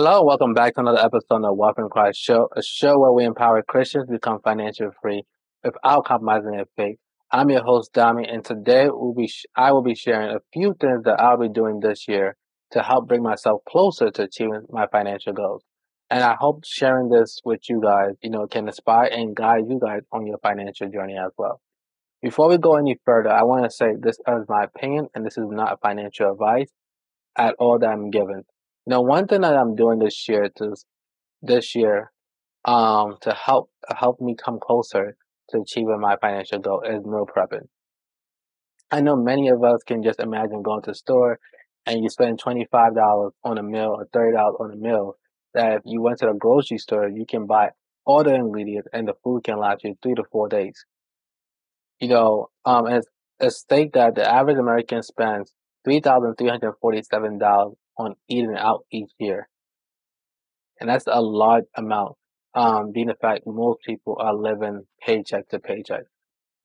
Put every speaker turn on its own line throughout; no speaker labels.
Hello, welcome back to another episode of Wealth in Christ Show, a show where we empower Christians to become financially free without compromising their faith. I'm your host, Dami, and today we'll be sh- I will be sharing a few things that I'll be doing this year to help bring myself closer to achieving my financial goals. And I hope sharing this with you guys, you know, can inspire and guide you guys on your financial journey as well. Before we go any further, I want to say this is my opinion and this is not financial advice at all that I'm giving. Now, one thing that I'm doing this year to this year um to help help me come closer to achieving my financial goal is meal prepping. I know many of us can just imagine going to the store and you spend twenty five dollars on a meal or thirty dollars on a meal. That if you went to the grocery store, you can buy all the ingredients and the food can last you three to four days. You know, um, it's a state that the average American spends three thousand three hundred forty seven dollars on eating out each year. And that's a large amount, um, being the fact most people are living paycheck to paycheck.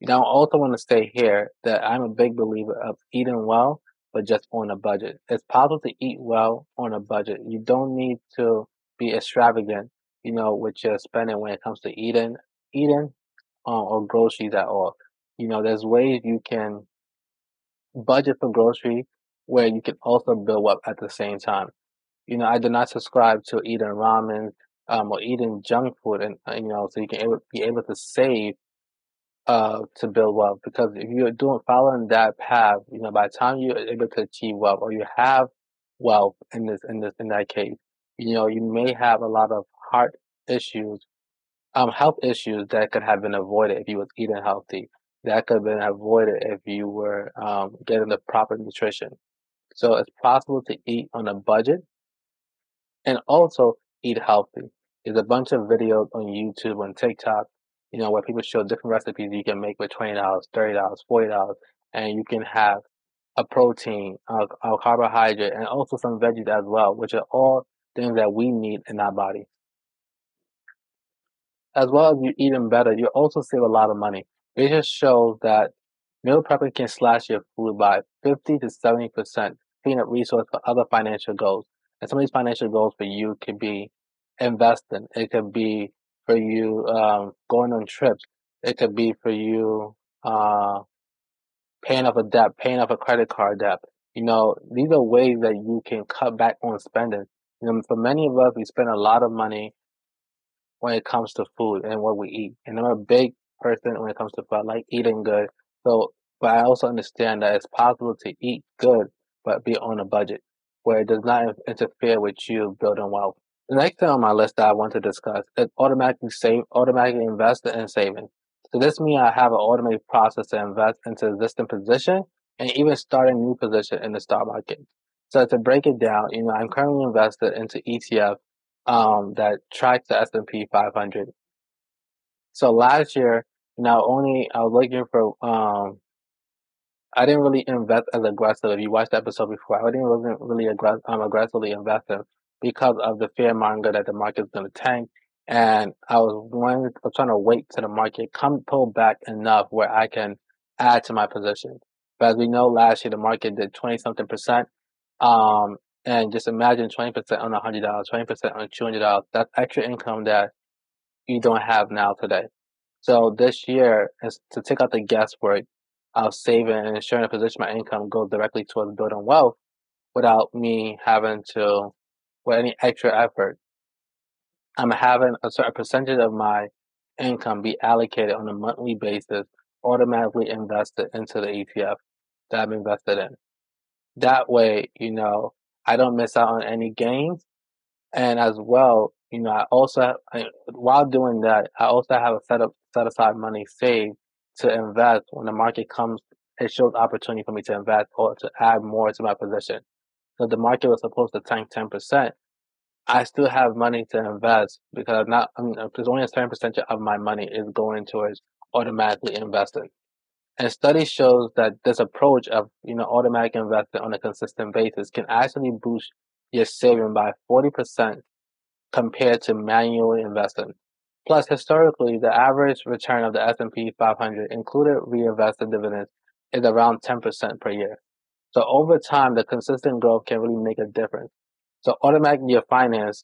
Now, I also want to say here that I'm a big believer of eating well, but just on a budget. It's possible to eat well on a budget. You don't need to be extravagant, you know, with your spending when it comes to eating, eating, uh, or groceries at all. You know, there's ways you can budget for grocery where you can also build up at the same time. You know, I do not subscribe to eating ramen um, or eating junk food, and uh, you know, so you can able, be able to save uh, to build wealth. Because if you're doing following that path, you know, by the time you're able to achieve wealth or you have wealth in this in this in that case, you know, you may have a lot of heart issues, um, health issues that could have been avoided if you was eating healthy. That could have been avoided if you were um, getting the proper nutrition. So it's possible to eat on a budget and also eat healthy. There's a bunch of videos on YouTube and TikTok, you know, where people show different recipes you can make with twenty dollars, thirty dollars, forty dollars, and you can have a protein, a, a carbohydrate, and also some veggies as well, which are all things that we need in our body. As well as you eating better, you also save a lot of money. Research shows that meal prepping can slash your food by 50 to 70 percent freeing up resources for other financial goals. And some of these financial goals for you could be investing. It could be for you um, going on trips. It could be for you uh, paying off a debt, paying off a credit card debt. You know, these are ways that you can cut back on spending. You know, for many of us, we spend a lot of money when it comes to food and what we eat. And I'm a big person when it comes to food. I like eating good. So, but I also understand that it's possible to eat good but be on a budget where it does not interfere with you building wealth. The next thing on my list that I want to discuss is automatically save, automatically invest in saving. So this means I have an automated process to invest into existing position and even start a new position in the stock market. So to break it down, you know, I'm currently invested into ETF um, that tracks the S&P 500. So last year, not only I was looking for um, I didn't really invest as aggressive. If you watched the episode before, I didn't wasn't really aggressive, um, aggressively investing because of the fear monger that the market's going to tank. And I was wanting, I was trying to wait to the market come pull back enough where I can add to my position. But as we know, last year the market did twenty something percent. Um, and just imagine twenty percent on a hundred dollars, twenty percent on two hundred dollars. That's extra income that you don't have now today. So this year is to take out the guesswork saving and ensuring a position my income goes directly towards building wealth without me having to, with any extra effort. I'm having a certain percentage of my income be allocated on a monthly basis, automatically invested into the ETF that I'm invested in. That way, you know, I don't miss out on any gains. And as well, you know, I also, I, while doing that, I also have a set up, set aside money saved to invest when the market comes, it shows opportunity for me to invest or to add more to my position. So the market was supposed to tank 10%. I still have money to invest because not, I mean, there's only a certain percentage of my money is going towards automatically investing. And study shows that this approach of, you know, automatic investing on a consistent basis can actually boost your saving by 40% compared to manually investing. Plus, historically, the average return of the S&P 500, included reinvested dividends, is around 10% per year. So over time, the consistent growth can really make a difference. So automatically your finance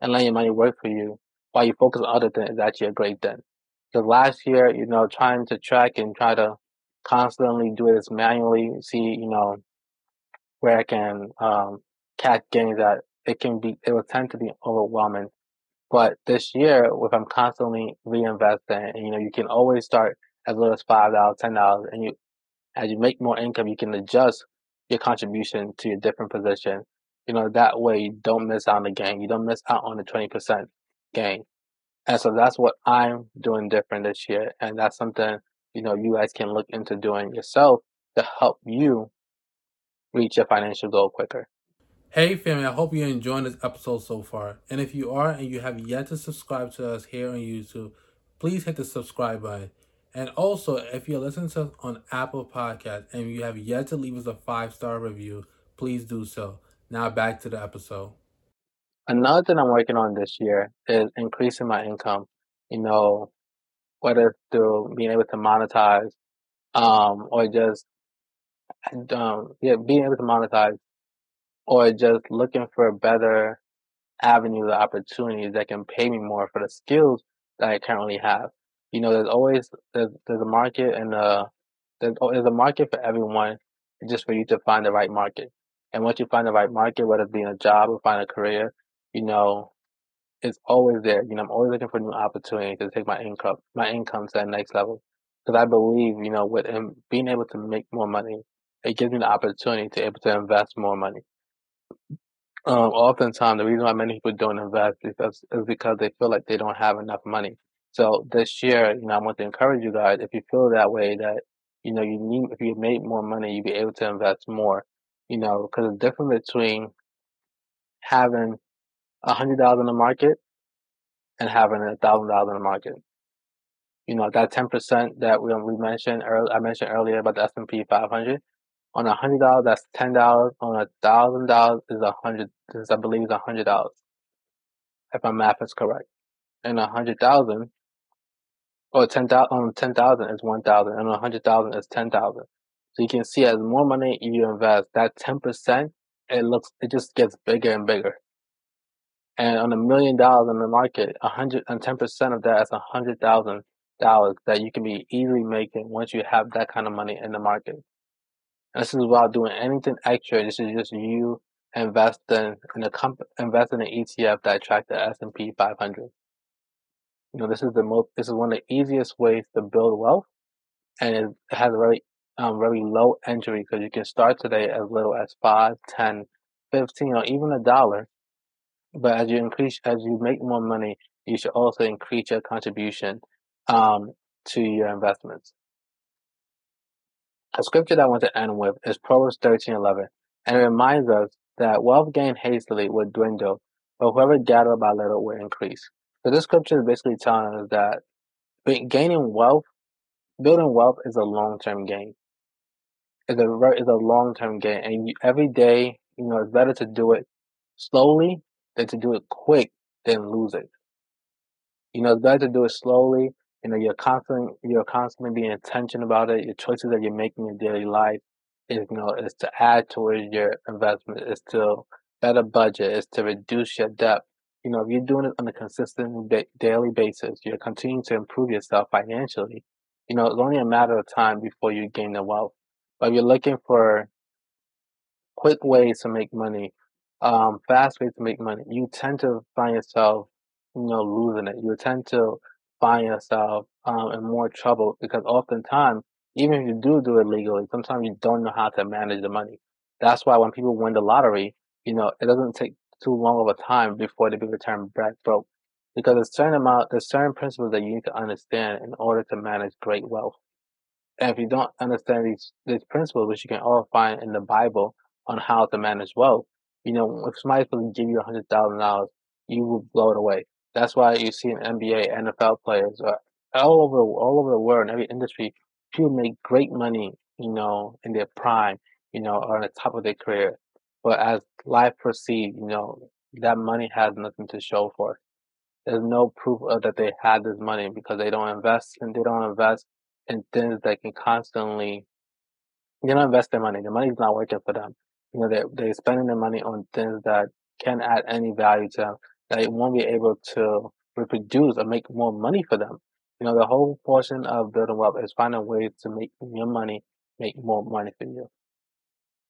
and letting your money work for you while you focus on other things is actually a great thing. Because last year, you know, trying to track and try to constantly do this manually, see, you know, where I can um, catch gains that it can be, it will tend to be overwhelming. But this year, if I'm constantly reinvesting, and you know, you can always start as little as five dollars, ten dollars, and you, as you make more income, you can adjust your contribution to your different position. You know, that way you don't miss out on the gain. You don't miss out on the twenty percent gain. And so that's what I'm doing different this year, and that's something you know you guys can look into doing yourself to help you reach your financial goal quicker.
Hey family, I hope you're enjoying this episode so far. And if you are and you have yet to subscribe to us here on YouTube, please hit the subscribe button. And also, if you're listening to us on Apple Podcast and you have yet to leave us a five star review, please do so. Now back to the episode.
Another thing I'm working on this year is increasing my income. You know, whether through being able to monetize, um, or just um, yeah, being able to monetize, or just looking for a better avenues or opportunities that can pay me more for the skills that I currently have. You know, there's always there's, there's a market and uh there's, there's a market for everyone, just for you to find the right market. And once you find the right market, whether it be in a job or find a career, you know, it's always there. You know, I'm always looking for new opportunities to take my income my income to that next level. Because I believe, you know, with being able to make more money, it gives me the opportunity to able to invest more money. Um, oftentimes, the reason why many people don't invest because is because they feel like they don't have enough money. So this year, you know, I want to encourage you guys if you feel that way that you know you need if you made more money, you'd be able to invest more. You know, because the difference between having a hundred dollars in the market and having a thousand dollars in the market. You know, that ten percent that we we mentioned earlier, I mentioned earlier about the S and P 500. On a hundred dollars, that's ten dollars. On a thousand dollars is a hundred. Is I believe is a hundred dollars, if my math is correct. And a hundred thousand, or ten thousand, on um, ten thousand is one thousand, and a hundred thousand is ten thousand. So you can see as more money you invest, that ten percent, it looks, it just gets bigger and bigger. And on a million dollars in the market, a hundred and ten percent of that is a hundred thousand dollars that you can be easily making once you have that kind of money in the market. This is without doing anything extra. This is just you investing in a comp- investing in an ETF that tracks the S and P 500. You know, this is the most. This is one of the easiest ways to build wealth, and it has a very um, very low entry because you can start today as little as five, ten, fifteen, or even a dollar. But as you increase, as you make more money, you should also increase your contribution um, to your investments. A scripture that I want to end with is Proverbs thirteen eleven, and it reminds us that wealth gained hastily will dwindle, but whoever gathered by little will increase. So this scripture is basically telling us that gaining wealth, building wealth is a long term gain. It's a it's a long term gain, and you, every day, you know, it's better to do it slowly than to do it quick than lose it. You know, it's better to do it slowly. You know, you're constantly you're constantly being intentional about it. Your choices that you're making in your daily life is you know is to add towards your investment, is to better budget, is to reduce your debt. You know, if you're doing it on a consistent daily basis, you're continuing to improve yourself financially. You know, it's only a matter of time before you gain the wealth. But if you're looking for quick ways to make money, um, fast ways to make money, you tend to find yourself, you know, losing it. You tend to find yourself um, in more trouble because oftentimes, even if you do do it legally, sometimes you don't know how to manage the money. That's why when people win the lottery, you know, it doesn't take too long of a time before they be returned back broke. Because there's certain amount, there's certain principles that you need to understand in order to manage great wealth. And if you don't understand these these principles, which you can all find in the Bible on how to manage wealth, you know, if somebody's supposed to give you a hundred thousand dollars, you will blow it away. That's why you see NBA, NFL players, uh, all over all over the world in every industry, people make great money, you know, in their prime, you know, or on the top of their career. But as life proceeds, you know, that money has nothing to show for. There's no proof of that they had this money because they don't invest and they don't invest in things that can constantly they don't invest their money. The money's not working for them. You know, they're they're spending their money on things that can't add any value to them, they won't be able to reproduce or make more money for them. You know, the whole portion of building wealth is finding ways to make your money make more money for you.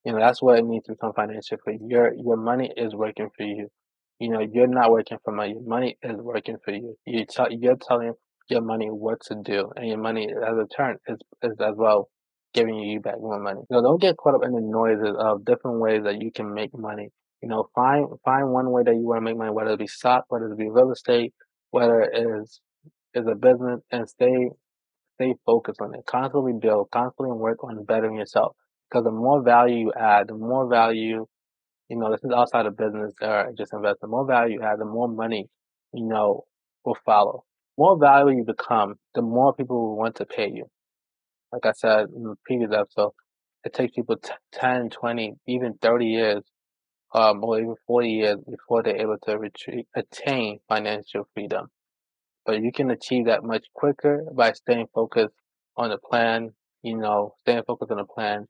You know, that's what it means to become financial free. Your your money is working for you. You know, you're not working for money. Your money is working for you. You t- you're telling your money what to do, and your money as a turn is is as well giving you back more money. So don't get caught up in the noises of different ways that you can make money. You know, find find one way that you want to make money, whether it be stock, whether it be real estate, whether it is is a business, and stay stay focused on it. Constantly build, constantly work on bettering yourself. Because the more value you add, the more value, you know, this is outside of business or just invest. The more value you add, the more money, you know, will follow. More value you become, the more people will want to pay you. Like I said in the previous episode, it takes people t- 10, 20, even 30 years, um, or even 40 years before they're able to retreat, attain financial freedom. But you can achieve that much quicker by staying focused on the plan, you know, staying focused on the plan,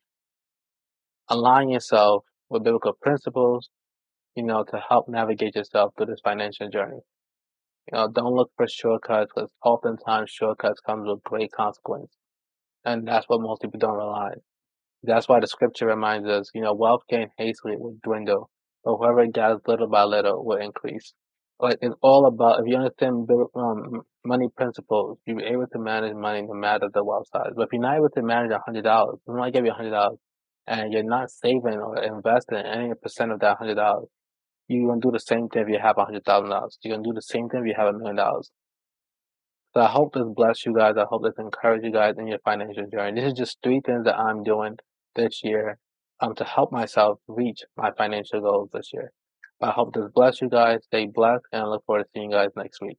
align yourself with biblical principles, you know, to help navigate yourself through this financial journey. You know, don't look for shortcuts because oftentimes shortcuts comes with great consequence. And that's what most people don't realize. That's why the scripture reminds us, you know, wealth gained hastily will dwindle, but whoever gathers little by little will increase. Like it's all about if you understand um, money principles, you'll be able to manage money no matter the wealth size. But if you're not able to manage a hundred dollars, I'm give you a hundred dollars, and you're not saving or investing any percent of that hundred dollars, you're gonna do the same thing if you have a hundred thousand dollars. You're gonna do the same thing if you have a million dollars. So I hope this bless you guys. I hope this encourage you guys in your financial journey. This is just three things that I'm doing this year um, to help myself reach my financial goals this year. I hope this bless you guys. Stay blessed, and I look forward to seeing you guys next week.